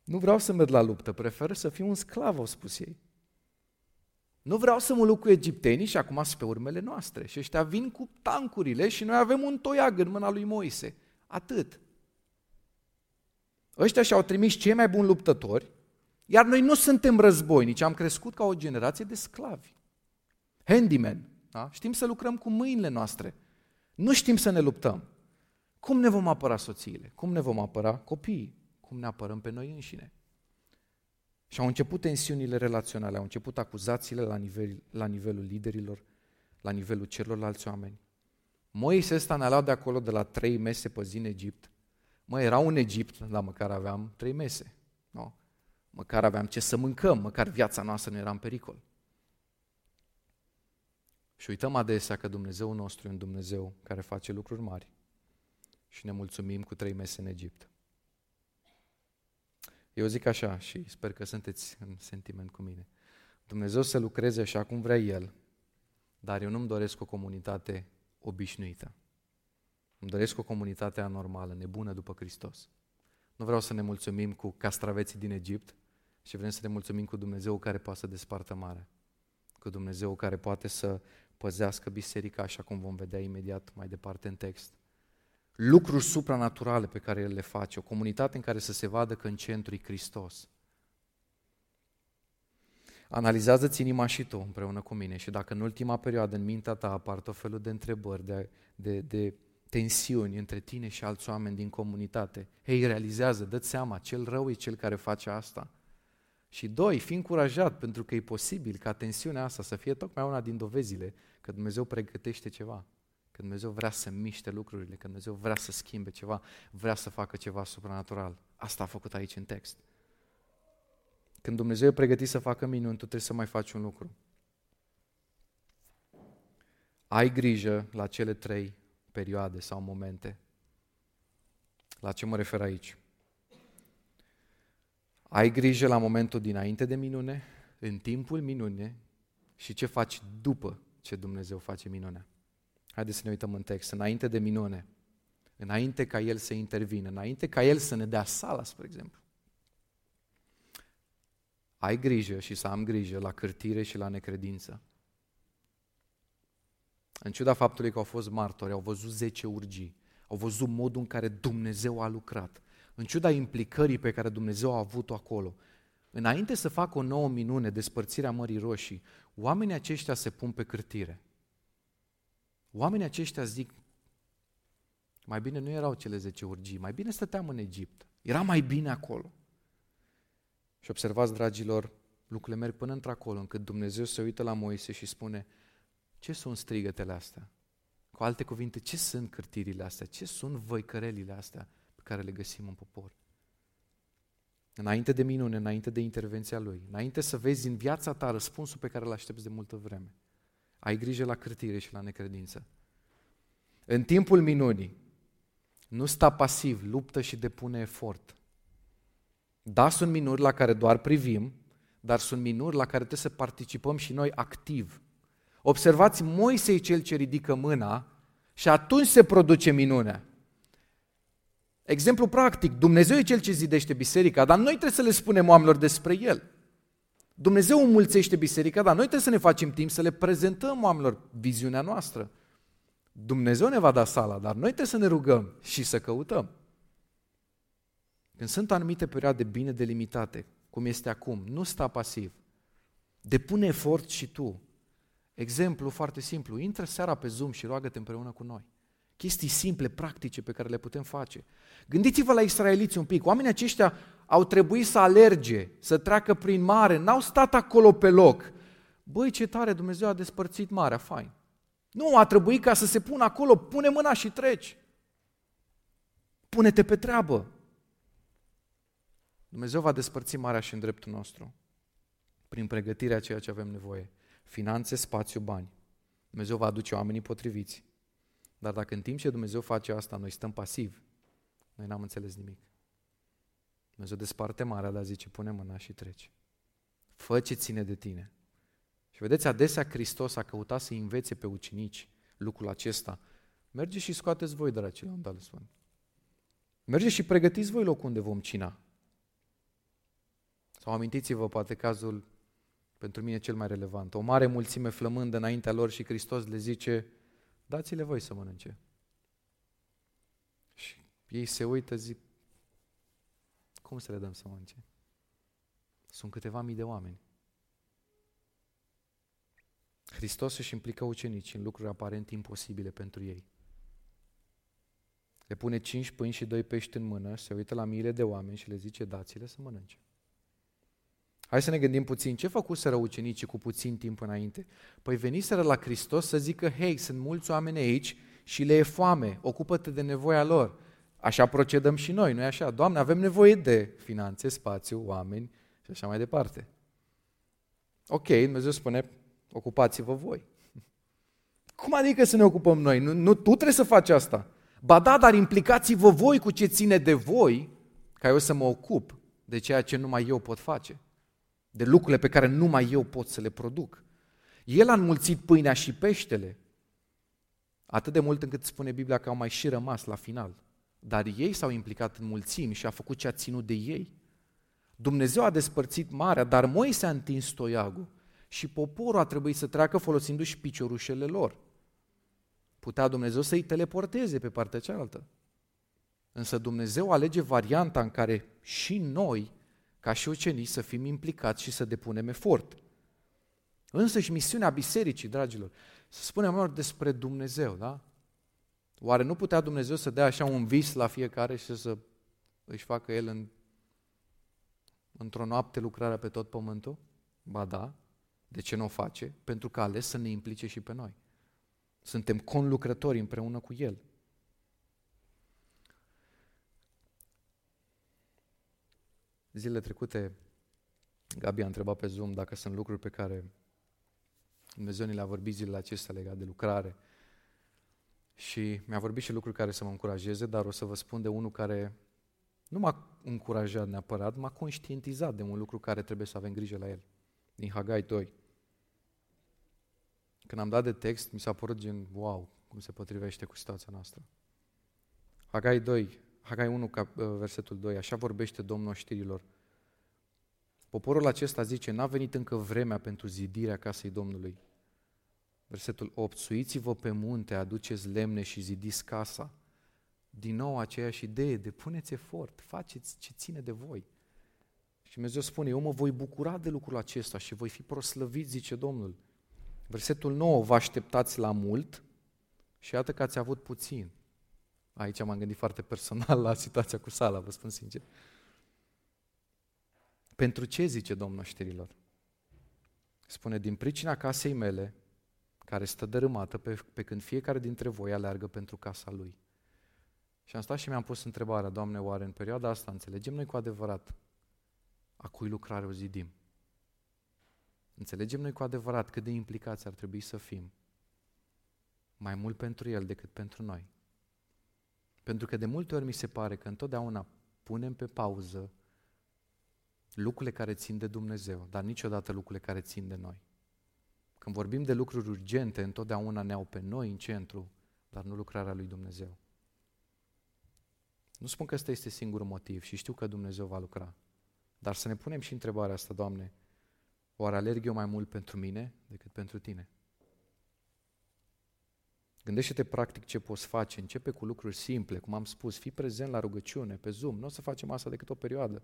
Nu vreau să merg la luptă, prefer să fiu un sclav, au spus ei. Nu vreau să mă lupt cu egiptenii și acum sunt pe urmele noastre. Și ăștia vin cu tancurile și noi avem un toiag în mâna lui Moise. Atât. Ăștia și-au trimis cei mai buni luptători, iar noi nu suntem războinici, am crescut ca o generație de sclavi. Handyman, da? știm să lucrăm cu mâinile noastre. Nu știm să ne luptăm. Cum ne vom apăra soțiile? Cum ne vom apăra copiii? Cum ne apărăm pe noi înșine? Și au început tensiunile relaționale, au început acuzațiile la, nivel, la nivelul liderilor, la nivelul celorlalți oameni. Moise ăsta ne-a luat de acolo de la trei mese pe zi în Egipt. Mă, era un Egipt, la măcar aveam trei mese. No? Măcar aveam ce să mâncăm, măcar viața noastră nu era în pericol. Și uităm adesea că Dumnezeu nostru e un Dumnezeu care face lucruri mari. Și ne mulțumim cu trei mese în Egipt. Eu zic așa și sper că sunteți în sentiment cu mine. Dumnezeu să lucreze așa cum vrea El, dar eu nu-mi doresc o comunitate obișnuită. Îmi doresc o comunitate anormală, nebună după Hristos. Nu vreau să ne mulțumim cu castraveții din Egipt, și vrem să ne mulțumim cu Dumnezeu care poate să despartă mare. Cu Dumnezeu care poate să păzească biserica, așa cum vom vedea imediat mai departe în text. Lucruri supranaturale pe care El le face, o comunitate în care să se vadă că în centru e Hristos. Analizează-ți inima și tu împreună cu mine și dacă în ultima perioadă în mintea ta apar tot felul de întrebări, de, de, de tensiuni între tine și alți oameni din comunitate, hei, realizează, dă seama, cel rău e cel care face asta. Și doi, fi încurajat, pentru că e posibil ca tensiunea asta să fie tocmai una din dovezile că Dumnezeu pregătește ceva, că Dumnezeu vrea să miște lucrurile, că Dumnezeu vrea să schimbe ceva, vrea să facă ceva supranatural. Asta a făcut aici în text. Când Dumnezeu e pregătit să facă minuni, tu trebuie să mai faci un lucru. Ai grijă la cele trei perioade sau momente. La ce mă refer aici? Ai grijă la momentul dinainte de minune, în timpul minune și ce faci după ce Dumnezeu face minunea. Haideți să ne uităm în text. Înainte de minune, înainte ca El să intervină, înainte ca El să ne dea sala, spre exemplu. Ai grijă și să am grijă la cârtire și la necredință. În ciuda faptului că au fost martori, au văzut 10 urgii, au văzut modul în care Dumnezeu a lucrat, în ciuda implicării pe care Dumnezeu a avut-o acolo, înainte să facă o nouă minune, despărțirea Mării Roșii, oamenii aceștia se pun pe cârtire. Oamenii aceștia zic, mai bine nu erau cele 10 urgii, mai bine stăteam în Egipt. Era mai bine acolo. Și observați, dragilor, lucrurile merg până într-acolo, încât Dumnezeu se uită la Moise și spune, ce sunt strigătele astea? Cu alte cuvinte, ce sunt cârtirile astea? Ce sunt văicărelile astea pe care le găsim în popor? Înainte de minune, înainte de intervenția Lui, înainte să vezi în viața ta răspunsul pe care îl aștepți de multă vreme, ai grijă la cârtire și la necredință. În timpul minunii, nu sta pasiv, luptă și depune efort. Da, sunt minuni la care doar privim, dar sunt minuni la care trebuie să participăm și noi activ. Observați, Moise e cel ce ridică mâna și atunci se produce minunea. Exemplu practic, Dumnezeu e cel ce zidește biserica, dar noi trebuie să le spunem oamenilor despre El. Dumnezeu înmulțește biserica, dar noi trebuie să ne facem timp să le prezentăm oamenilor viziunea noastră. Dumnezeu ne va da sala, dar noi trebuie să ne rugăm și să căutăm. Când sunt anumite perioade bine delimitate, cum este acum, nu sta pasiv. Depune efort și tu. Exemplu foarte simplu, intră seara pe Zoom și roagă-te împreună cu noi. Chestii simple, practice pe care le putem face. Gândiți-vă la israeliți un pic. Oamenii aceștia au trebuit să alerge, să treacă prin mare, n-au stat acolo pe loc. Băi, ce tare, Dumnezeu a despărțit marea, fain. Nu, a trebuit ca să se pună acolo, pune mâna și treci. Pune-te pe treabă. Dumnezeu va despărți marea și în dreptul nostru, prin pregătirea ceea ce avem nevoie. Finanțe, spațiu, bani. Dumnezeu va aduce oamenii potriviți. Dar dacă în timp ce Dumnezeu face asta, noi stăm pasivi, noi n-am înțeles nimic. Dumnezeu desparte marea, dar zice, pune mâna și treci. Fă ce ține de tine. Și vedeți, adesea Hristos a căutat să învețe pe ucenici lucrul acesta. Merge și scoateți voi, dragii, la un Sfânt. Merge și pregătiți voi locul unde vom cina. Sau amintiți-vă poate cazul pentru mine cel mai relevant. O mare mulțime flămândă înaintea lor și Hristos le zice, dați-le voi să mănânce. Și ei se uită, zic, cum să le dăm să mănânce? Sunt câteva mii de oameni. Hristos își implică ucenicii în lucruri aparent imposibile pentru ei. Le pune cinci pâini și doi pești în mână, se uită la miile de oameni și le zice, dați-le să mănânce. Hai să ne gândim puțin, ce făcuseră ucenicii cu puțin timp înainte? Păi veniseră la Hristos să zică, hei, sunt mulți oameni aici și le e foame, ocupă-te de nevoia lor. Așa procedăm și noi, nu e așa? Doamne, avem nevoie de finanțe, spațiu, oameni și așa mai departe. Ok, Dumnezeu spune, ocupați-vă voi. Cum adică să ne ocupăm noi? Nu, nu tu trebuie să faci asta. Ba da, dar implicați-vă voi cu ce ține de voi, ca eu să mă ocup de ceea ce numai eu pot face de lucrurile pe care numai eu pot să le produc. El a înmulțit pâinea și peștele, atât de mult încât spune Biblia că au mai și rămas la final. Dar ei s-au implicat în mulțimi și a făcut ce a ținut de ei. Dumnezeu a despărțit marea, dar Moise a întins toiagul. și poporul a trebuit să treacă folosindu-și piciorușele lor. Putea Dumnezeu să-i teleporteze pe partea cealaltă. Însă Dumnezeu alege varianta în care și noi, ca și ucenici, să fim implicați și să depunem efort. Însă și misiunea bisericii, dragilor, să spunem lor despre Dumnezeu, da? Oare nu putea Dumnezeu să dea așa un vis la fiecare și să își facă El în, într-o noapte lucrarea pe tot pământul? Ba da. De ce nu o face? Pentru că a ales să ne implice și pe noi. Suntem conlucrători împreună cu El. Zilele trecute, Gabi a întrebat pe Zoom dacă sunt lucruri pe care Dumnezeu ni le-a vorbit zilele acestea legat de lucrare. Și mi-a vorbit și lucruri care să mă încurajeze, dar o să vă spun de unul care nu m-a încurajat neapărat, m-a conștientizat de un lucru care trebuie să avem grijă la el. Din Hagai 2. Când am dat de text, mi s-a părut gen, wow, cum se potrivește cu situația noastră. Hagai 2, Hagai 1, versetul 2, așa vorbește Domnul știrilor. Poporul acesta zice, n-a venit încă vremea pentru zidirea casei Domnului. Versetul 8, suiți-vă pe munte, aduceți lemne și zidiți casa. Din nou aceeași idee, depuneți efort, faceți ce ține de voi. Și Dumnezeu spune, eu mă voi bucura de lucrul acesta și voi fi proslăvit, zice Domnul. Versetul 9, vă așteptați la mult și iată că ați avut puțin. Aici m-am gândit foarte personal la situația cu sala, vă spun sincer. Pentru ce, zice Domnul știrilor? Spune, din pricina casei mele, care stă dărâmată, pe, pe când fiecare dintre voi aleargă pentru casa lui. Și am stat și mi-am pus întrebarea, Doamne, oare în perioada asta înțelegem noi cu adevărat a cui lucrare o zidim? Înțelegem noi cu adevărat cât de implicați ar trebui să fim mai mult pentru El decât pentru noi. Pentru că de multe ori mi se pare că întotdeauna punem pe pauză lucrurile care țin de Dumnezeu, dar niciodată lucrurile care țin de noi. Când vorbim de lucruri urgente, întotdeauna ne au pe noi în centru, dar nu lucrarea lui Dumnezeu. Nu spun că ăsta este singurul motiv și știu că Dumnezeu va lucra. Dar să ne punem și întrebarea asta, Doamne, oare alerg eu mai mult pentru mine decât pentru Tine? Gândește-te practic ce poți face, începe cu lucruri simple, cum am spus, fii prezent la rugăciune, pe Zoom, nu o să facem asta decât o perioadă.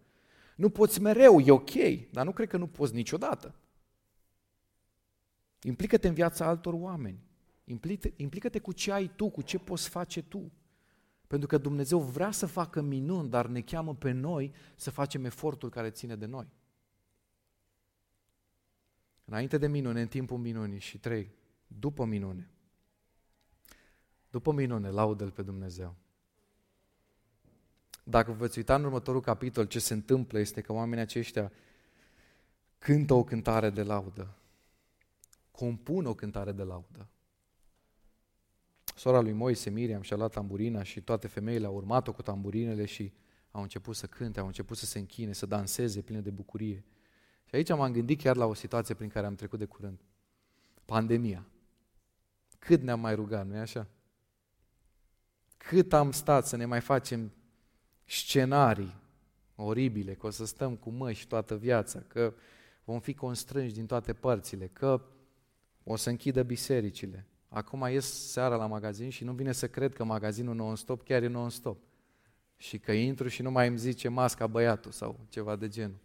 Nu poți mereu, e ok, dar nu cred că nu poți niciodată. Implică-te în viața altor oameni. Implică-te cu ce ai tu, cu ce poți face tu. Pentru că Dumnezeu vrea să facă minuni, dar ne cheamă pe noi să facem efortul care ține de noi. Înainte de minune, în timpul minunii și trei, după minune. După minune, laudă pe Dumnezeu. Dacă veți uita în următorul capitol, ce se întâmplă este că oamenii aceștia cântă o cântare de laudă. Compun o cântare de laudă. Sora lui Moise, Miriam, și-a luat tamburina și toate femeile au urmat-o cu tamburinele și au început să cânte, au început să se închine, să danseze pline de bucurie. Și aici m-am gândit chiar la o situație prin care am trecut de curând. Pandemia. Cât ne-am mai rugat, nu-i așa? Cât am stat să ne mai facem scenarii oribile, că o să stăm cu măști toată viața, că vom fi constrânși din toate părțile, că o să închidă bisericile. Acum ies seara la magazin și nu vine să cred că magazinul non-stop chiar e non-stop. Și că intru și nu mai îmi zice masca băiatul sau ceva de genul.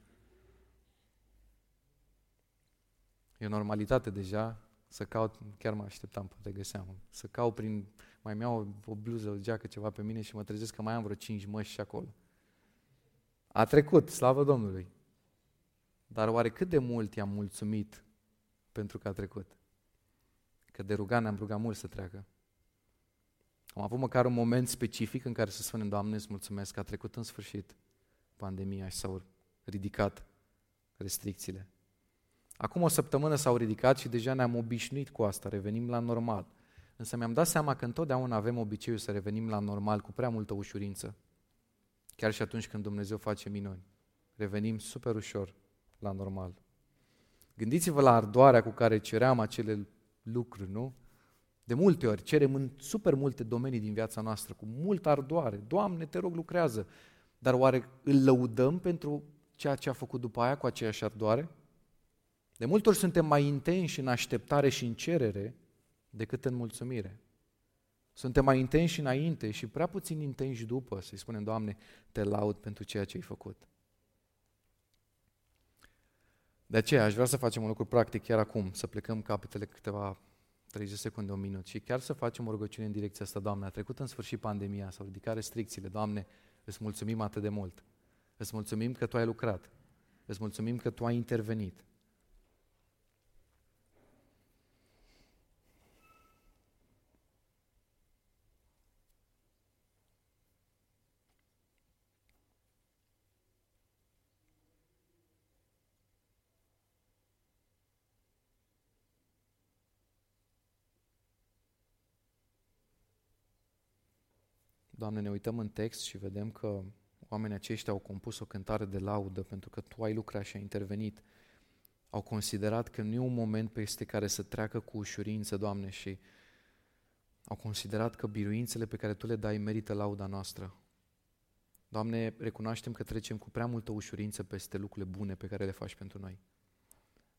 E o normalitate deja să caut, chiar mă așteptam, poate găseam, să caut prin, mai mi-au o, o bluză, o geacă, ceva pe mine și mă trezesc că mai am vreo cinci măști și acolo. A trecut, slavă Domnului. Dar oare cât de mult i-am mulțumit pentru că a trecut? Că de rugat ne-am rugat mult să treacă. Am avut măcar un moment specific în care să spunem, Doamne, îți mulțumesc că a trecut în sfârșit pandemia și s-au ridicat restricțiile. Acum o săptămână s-au ridicat și deja ne-am obișnuit cu asta, revenim la normal. Însă mi-am dat seama că întotdeauna avem obiceiul să revenim la normal cu prea multă ușurință. Chiar și atunci când Dumnezeu face minuni. Revenim super ușor la normal. Gândiți-vă la ardoarea cu care ceream acele lucruri, nu? De multe ori cerem în super multe domenii din viața noastră, cu multă ardoare. Doamne, te rog, lucrează. Dar oare îl lăudăm pentru ceea ce a făcut după aia cu aceeași ardoare? De multe ori suntem mai intenși în așteptare și în cerere decât în mulțumire. Suntem mai intenși înainte și prea puțin intenși după, să-i spunem, Doamne, te laud pentru ceea ce ai făcut. De aceea aș vrea să facem un lucru practic chiar acum, să plecăm capetele câteva 30 secunde, un minut și chiar să facem o rugăciune în direcția asta, Doamne, a trecut în sfârșit pandemia, s-au ridicat restricțiile, Doamne, îți mulțumim atât de mult. Îți mulțumim că Tu ai lucrat. Îți mulțumim că Tu ai intervenit. Doamne, ne uităm în text și vedem că oamenii aceștia au compus o cântare de laudă pentru că Tu ai lucrat și ai intervenit. Au considerat că nu e un moment peste care să treacă cu ușurință, Doamne, și au considerat că biruințele pe care Tu le dai merită lauda noastră. Doamne, recunoaștem că trecem cu prea multă ușurință peste lucrurile bune pe care le faci pentru noi.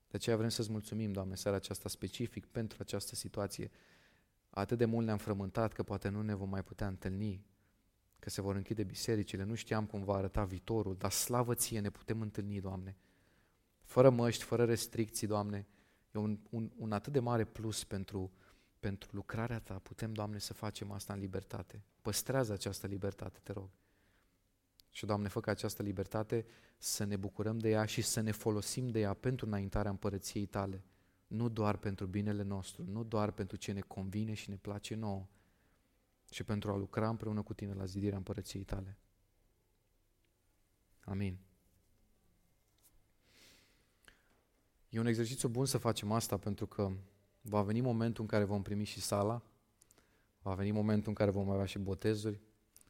De aceea vrem să-ți mulțumim, Doamne, seara aceasta specific pentru această situație. Atât de mult ne-am frământat că poate nu ne vom mai putea întâlni, că se vor închide bisericile, nu știam cum va arăta viitorul, dar slavă ție, ne putem întâlni, Doamne. Fără măști, fără restricții, Doamne, e un, un, un atât de mare plus pentru, pentru lucrarea Ta. Putem, Doamne, să facem asta în libertate. Păstrează această libertate, te rog. Și, Doamne, fă ca această libertate să ne bucurăm de ea și să ne folosim de ea pentru înaintarea împărăției Tale. Nu doar pentru binele nostru, nu doar pentru ce ne convine și ne place nouă, și pentru a lucra împreună cu tine la zidirea împărăției tale. Amin. E un exercițiu bun să facem asta pentru că va veni momentul în care vom primi și sala, va veni momentul în care vom avea și botezuri,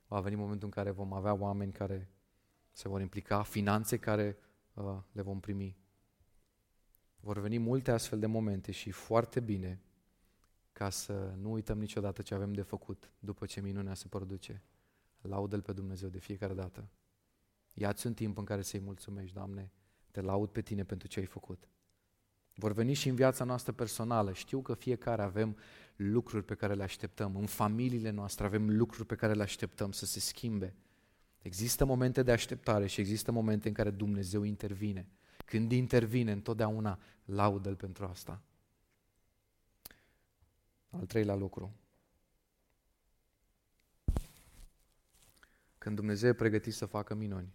va veni momentul în care vom avea oameni care se vor implica, finanțe care uh, le vom primi. Vor veni multe astfel de momente și foarte bine ca să nu uităm niciodată ce avem de făcut după ce minunea se produce. Laudă-L pe Dumnezeu de fiecare dată. Ia-ți un timp în care să-i mulțumești, Doamne, te laud pe Tine pentru ce ai făcut. Vor veni și în viața noastră personală. Știu că fiecare avem lucruri pe care le așteptăm. În familiile noastre avem lucruri pe care le așteptăm să se schimbe. Există momente de așteptare și există momente în care Dumnezeu intervine. Când intervine, întotdeauna laudă-L pentru asta. Al treilea lucru. Când Dumnezeu e pregătit să facă minuni,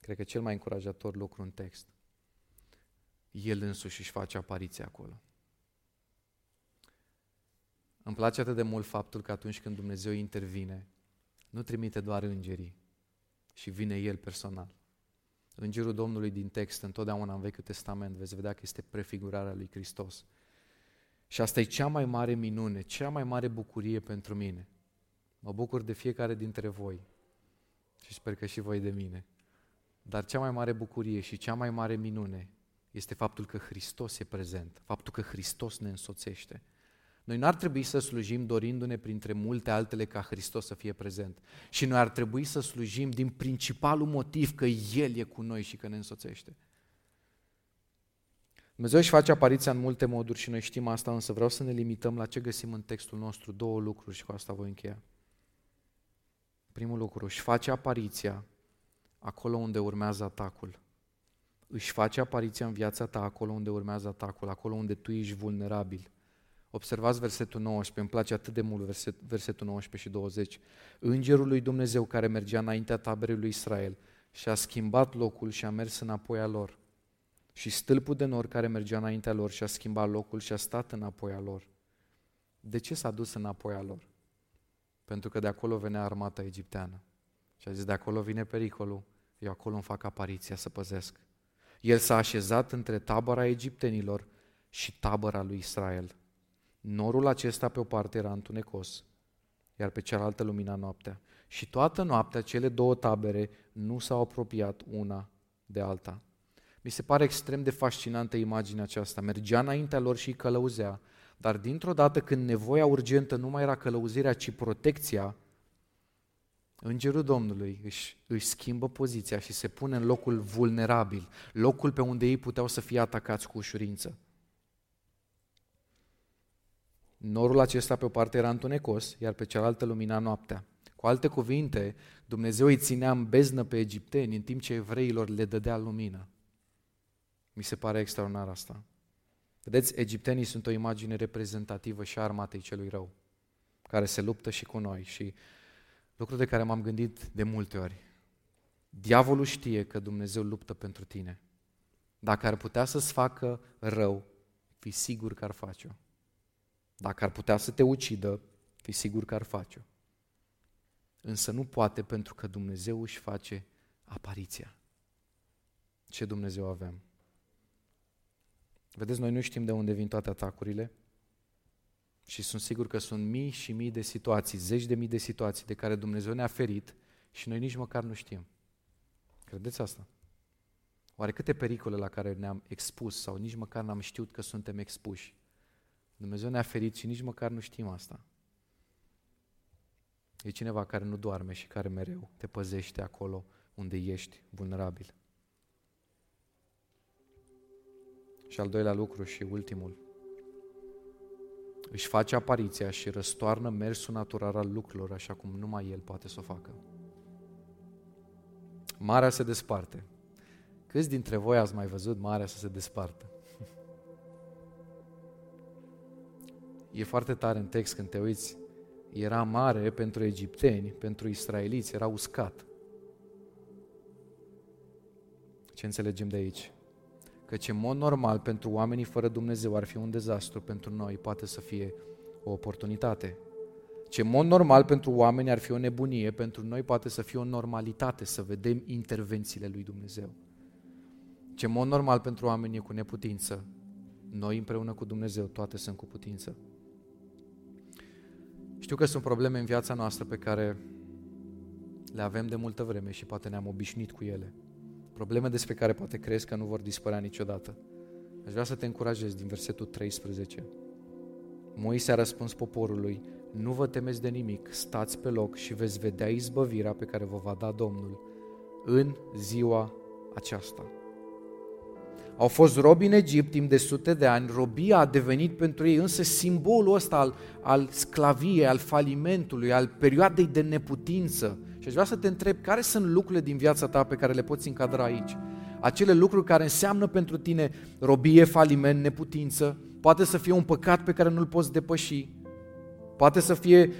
cred că cel mai încurajator lucru în text, El însuși își face apariția acolo. Îmi place atât de mult faptul că atunci când Dumnezeu intervine, nu trimite doar îngerii, și vine El personal. Îngerul Domnului din text, întotdeauna în Vechiul Testament, veți vedea că este prefigurarea lui Hristos. Și asta e cea mai mare minune, cea mai mare bucurie pentru mine. Mă bucur de fiecare dintre voi și sper că și voi de mine. Dar cea mai mare bucurie și cea mai mare minune este faptul că Hristos e prezent, faptul că Hristos ne însoțește. Noi n-ar trebui să slujim dorindu-ne printre multe altele ca Hristos să fie prezent. Și noi ar trebui să slujim din principalul motiv că El e cu noi și că ne însoțește. Dumnezeu își face apariția în multe moduri și noi știm asta, însă vreau să ne limităm la ce găsim în textul nostru, două lucruri și cu asta voi încheia. Primul lucru, își face apariția acolo unde urmează atacul. Își face apariția în viața ta acolo unde urmează atacul, acolo unde tu ești vulnerabil. Observați versetul 19, îmi place atât de mult verset, versetul 19 și 20. Îngerul lui Dumnezeu care mergea înaintea taberei lui Israel și a schimbat locul și a mers înapoi a lor și stâlpul de nor care mergea înaintea lor și a schimbat locul și a stat înapoi a lor. De ce s-a dus înapoi a lor? Pentru că de acolo venea armata egipteană. Și a zis, de acolo vine pericolul, eu acolo îmi fac apariția să păzesc. El s-a așezat între tabăra egiptenilor și tabăra lui Israel. Norul acesta pe o parte era întunecos, iar pe cealaltă lumina noaptea. Și toată noaptea cele două tabere nu s-au apropiat una de alta. Mi se pare extrem de fascinantă imaginea aceasta. Mergea înaintea lor și îi călăuzea, dar dintr-o dată când nevoia urgentă nu mai era călăuzirea, ci protecția, Îngerul Domnului își, își schimbă poziția și se pune în locul vulnerabil, locul pe unde ei puteau să fie atacați cu ușurință. Norul acesta pe o parte era întunecos, iar pe cealaltă lumina noaptea. Cu alte cuvinte, Dumnezeu îi ținea în beznă pe egipteni, în timp ce evreilor le dădea lumină. Mi se pare extraordinar asta. Vedeți, egiptenii sunt o imagine reprezentativă și a armatei celui rău, care se luptă și cu noi. Și lucru de care m-am gândit de multe ori. Diavolul știe că Dumnezeu luptă pentru tine. Dacă ar putea să-ți facă rău, fi sigur că ar face-o. Dacă ar putea să te ucidă, fi sigur că ar face-o. Însă nu poate pentru că Dumnezeu își face apariția. Ce Dumnezeu avem? Vedeți, noi nu știm de unde vin toate atacurile și sunt sigur că sunt mii și mii de situații, zeci de mii de situații de care Dumnezeu ne-a ferit și noi nici măcar nu știm. Credeți asta? Oare câte pericole la care ne-am expus sau nici măcar n-am știut că suntem expuși? Dumnezeu ne-a ferit și nici măcar nu știm asta. E cineva care nu doarme și care mereu te păzește acolo unde ești vulnerabil. Și al doilea lucru și ultimul. Își face apariția și răstoarnă mersul natural al lucrurilor așa cum numai El poate să o facă. Marea se desparte. Câți dintre voi ați mai văzut marea să se despartă? E foarte tare în text când te uiți. Era mare pentru egipteni, pentru israeliți, era uscat. Ce înțelegem de aici? Căci în mod normal pentru oamenii fără Dumnezeu ar fi un dezastru, pentru noi poate să fie o oportunitate. Ce în mod normal pentru oameni ar fi o nebunie, pentru noi poate să fie o normalitate să vedem intervențiile lui Dumnezeu. Ce în mod normal pentru oameni e cu neputință, noi împreună cu Dumnezeu toate sunt cu putință. Știu că sunt probleme în viața noastră pe care le avem de multă vreme și poate ne-am obișnuit cu ele. Probleme despre care poate crezi că nu vor dispărea niciodată. Aș vrea să te încurajez din versetul 13. Moise a răspuns poporului, nu vă temeți de nimic, stați pe loc și veți vedea izbăvirea pe care vă va da Domnul în ziua aceasta. Au fost robi în Egipt timp de sute de ani, robia a devenit pentru ei însă simbolul ăsta al, al sclaviei, al falimentului, al perioadei de neputință. Și aș vrea să te întreb, care sunt lucrurile din viața ta pe care le poți încadra aici? Acele lucruri care înseamnă pentru tine robie, faliment, neputință, poate să fie un păcat pe care nu-l poți depăși, poate să fie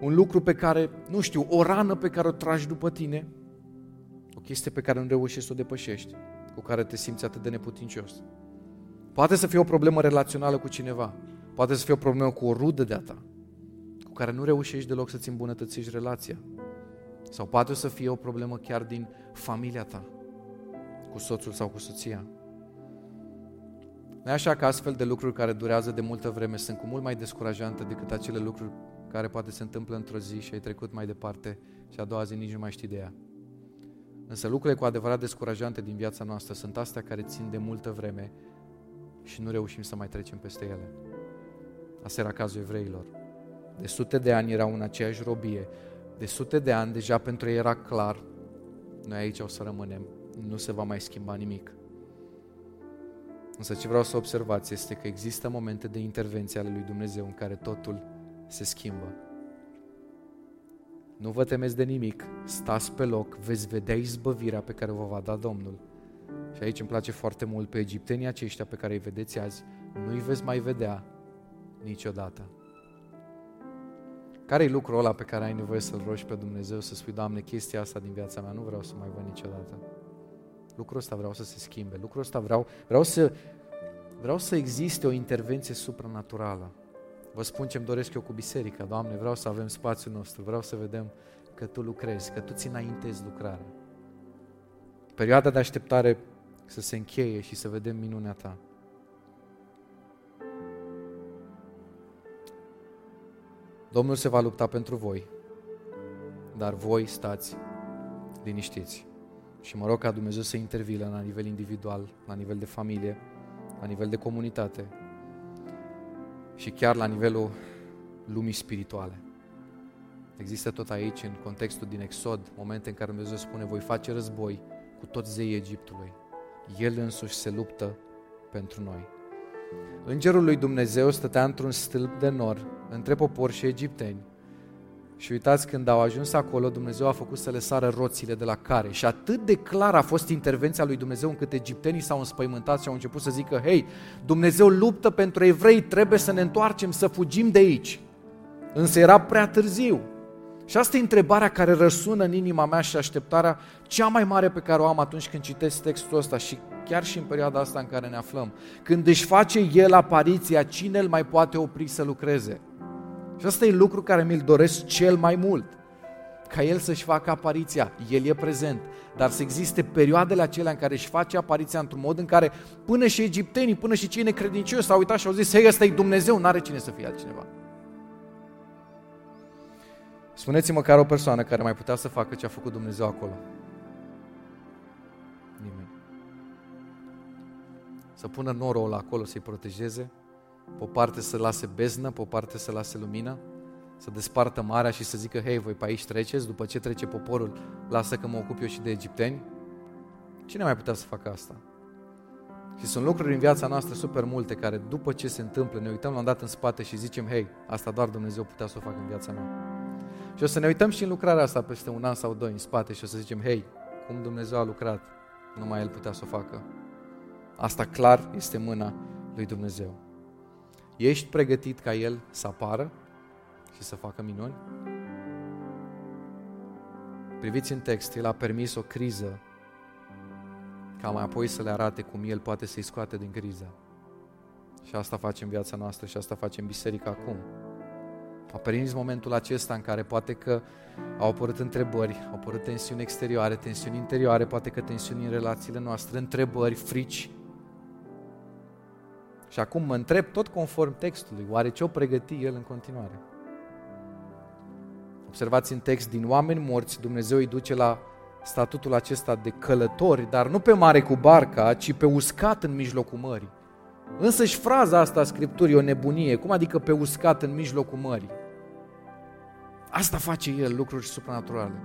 un lucru pe care, nu știu, o rană pe care o tragi după tine, o chestie pe care nu reușești să o depășești cu care te simți atât de neputincios. Poate să fie o problemă relațională cu cineva, poate să fie o problemă cu o rudă de-a ta, cu care nu reușești deloc să-ți îmbunătățești relația. Sau poate să fie o problemă chiar din familia ta, cu soțul sau cu soția. Nu e așa că astfel de lucruri care durează de multă vreme sunt cu mult mai descurajante decât acele lucruri care poate se întâmplă într-o zi și ai trecut mai departe și a doua zi nici nu mai știi de ea. Însă lucrurile cu adevărat descurajante din viața noastră sunt astea care țin de multă vreme și nu reușim să mai trecem peste ele. Asta era cazul evreilor. De sute de ani erau în aceeași robie. De sute de ani deja pentru ei era clar, noi aici o să rămânem, nu se va mai schimba nimic. Însă ce vreau să observați este că există momente de intervenție ale lui Dumnezeu în care totul se schimbă. Nu vă temeți de nimic, stați pe loc, veți vedea izbăvirea pe care vă va da Domnul. Și aici îmi place foarte mult pe egiptenii aceștia pe care îi vedeți azi, nu-i veți mai vedea niciodată. Care e lucrul ăla pe care ai nevoie să-L rogi pe Dumnezeu, să spui, Doamne, chestia asta din viața mea nu vreau să mai văd niciodată. Lucrul ăsta vreau să se schimbe, lucrul ăsta vreau, vreau să, vreau să existe o intervenție supranaturală. Vă spun ce-mi doresc eu cu biserica. Doamne, vreau să avem spațiul nostru, vreau să vedem că Tu lucrezi, că Tu ți înaintezi lucrarea. Perioada de așteptare să se încheie și să vedem minunea Ta. Domnul se va lupta pentru voi, dar voi stați liniștiți. Și mă rog ca Dumnezeu să intervină la nivel individual, la nivel de familie, la nivel de comunitate, și chiar la nivelul lumii spirituale. Există tot aici, în contextul din Exod, momente în care Dumnezeu spune, voi face război cu toți zeii Egiptului. El însuși se luptă pentru noi. Îngerul lui Dumnezeu stătea într-un stâlp de nor între popor și egipteni. Și uitați, când au ajuns acolo, Dumnezeu a făcut să le sară roțile de la care. Și atât de clar a fost intervenția lui Dumnezeu încât egiptenii s-au înspăimântat și au început să zică, hei, Dumnezeu luptă pentru evrei, trebuie să ne întoarcem, să fugim de aici. Însă era prea târziu. Și asta e întrebarea care răsună în inima mea și așteptarea cea mai mare pe care o am atunci când citesc textul ăsta și chiar și în perioada asta în care ne aflăm. Când își face El apariția, cine îl mai poate opri să lucreze? Și asta e lucru care mi-l doresc cel mai mult. Ca El să-și facă apariția. El e prezent. Dar să existe perioadele acelea în care își face apariția într-un mod în care până și egiptenii, până și cei necredincioși s-au uitat și au zis, hei, ăsta e Dumnezeu, n-are cine să fie altcineva. Spuneți-mi măcar o persoană care mai putea să facă ce a făcut Dumnezeu acolo. Nimeni. Să pună norul acolo să-i protejeze, pe o parte să lase beznă, pe o parte să lase lumină, să despartă marea și să zică, hei, voi pe aici treceți, după ce trece poporul, lasă că mă ocup eu și de egipteni. Cine mai putea să facă asta? Și sunt lucruri în viața noastră super multe care după ce se întâmplă ne uităm la un dat în spate și zicem, hei, asta doar Dumnezeu putea să o facă în viața mea. Și o să ne uităm și în lucrarea asta peste un an sau doi în spate și o să zicem, hei, cum Dumnezeu a lucrat, numai El putea să o facă. Asta clar este mâna lui Dumnezeu. Ești pregătit ca El să apară și să facă minuni? Priviți în text, El a permis o criză ca mai apoi să le arate cum El poate să-i scoate din criză. Și asta facem în viața noastră și asta facem biserica acum. A permis momentul acesta în care poate că au apărut întrebări, au apărut tensiuni exterioare, tensiuni interioare, poate că tensiuni în relațiile noastre, întrebări, frici. Și acum mă întreb, tot conform textului, oare ce o pregăti el în continuare? Observați în text, din oameni morți, Dumnezeu îi duce la statutul acesta de călători, dar nu pe mare cu barca, ci pe uscat în mijlocul mării. Însă și fraza asta a Scripturii o nebunie. Cum adică pe uscat în mijlocul mării? Asta face El, lucruri supranaturale,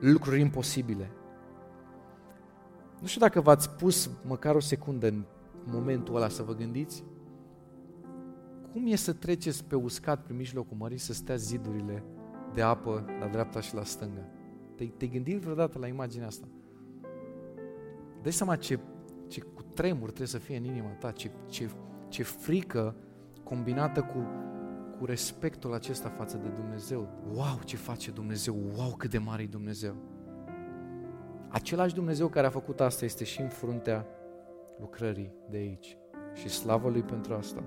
lucruri imposibile. Nu știu dacă v-ați pus măcar o secundă în momentul ăla să vă gândiți cum e să treceți pe uscat prin mijlocul mării să stea zidurile de apă la dreapta și la stânga. Te-ai, te gândit vreodată la imaginea asta? Dai seama ce, ce cu tremur trebuie să fie în inima ta, ce, ce, ce frică combinată cu cu respectul acesta față de Dumnezeu. Wow, ce face Dumnezeu! Wow, cât de mare e Dumnezeu! Același Dumnezeu care a făcut asta este și în fruntea lucrării de aici. Și slavă Lui pentru asta.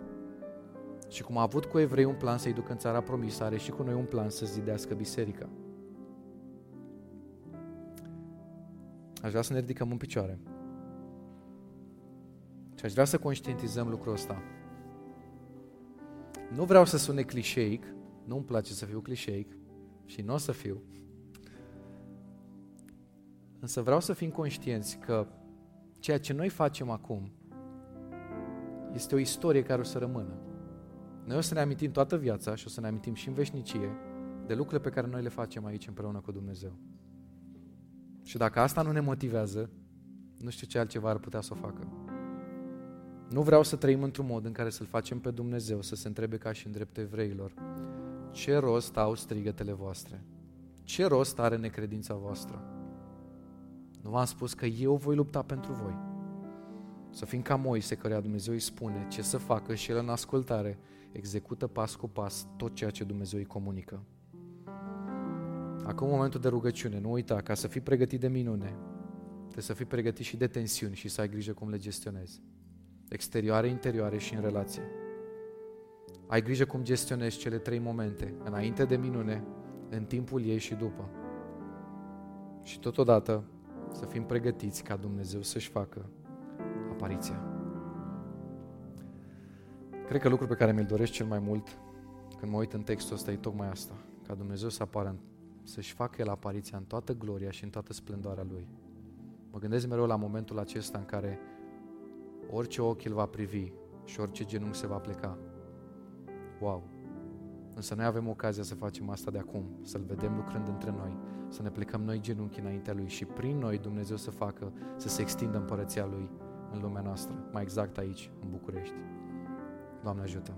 Și cum a avut cu evrei un plan să-i ducă în țara promisă, are și cu noi un plan să zidească biserica. Aș vrea să ne ridicăm în picioare. Și aș vrea să conștientizăm lucrul ăsta. Nu vreau să sune clișeic, nu-mi place să fiu clișeic și nu o să fiu. Însă vreau să fim conștienți că ceea ce noi facem acum este o istorie care o să rămână. Noi o să ne amintim toată viața și o să ne amintim și în veșnicie de lucrurile pe care noi le facem aici împreună cu Dumnezeu. Și dacă asta nu ne motivează, nu știu ce altceva ar putea să o facă. Nu vreau să trăim într-un mod în care să-L facem pe Dumnezeu să se întrebe ca și în dreptul evreilor. Ce rost au strigătele voastre? Ce rost are necredința voastră? Nu v-am spus că eu voi lupta pentru voi. Să fim ca Moise, căruia Dumnezeu îi spune ce să facă și el în ascultare execută pas cu pas tot ceea ce Dumnezeu îi comunică. Acum momentul de rugăciune, nu uita, ca să fii pregătit de minune, trebuie să fii pregătit și de tensiuni și să ai grijă cum le gestionezi exterioare, interioare și în relație. Ai grijă cum gestionezi cele trei momente, înainte de minune, în timpul ei și după. Și totodată să fim pregătiți ca Dumnezeu să-și facă apariția. Cred că lucrul pe care mi-l doresc cel mai mult când mă uit în textul ăsta e tocmai asta, ca Dumnezeu să apară, să-și facă El apariția în toată gloria și în toată splendoarea Lui. Mă gândesc mereu la momentul acesta în care orice ochi îl va privi și orice genunchi se va pleca. Wow! Însă noi avem ocazia să facem asta de acum, să-L vedem lucrând între noi, să ne plecăm noi genunchi înaintea Lui și prin noi Dumnezeu să facă, să se extindă împărăția Lui în lumea noastră, mai exact aici, în București. Doamne ajută!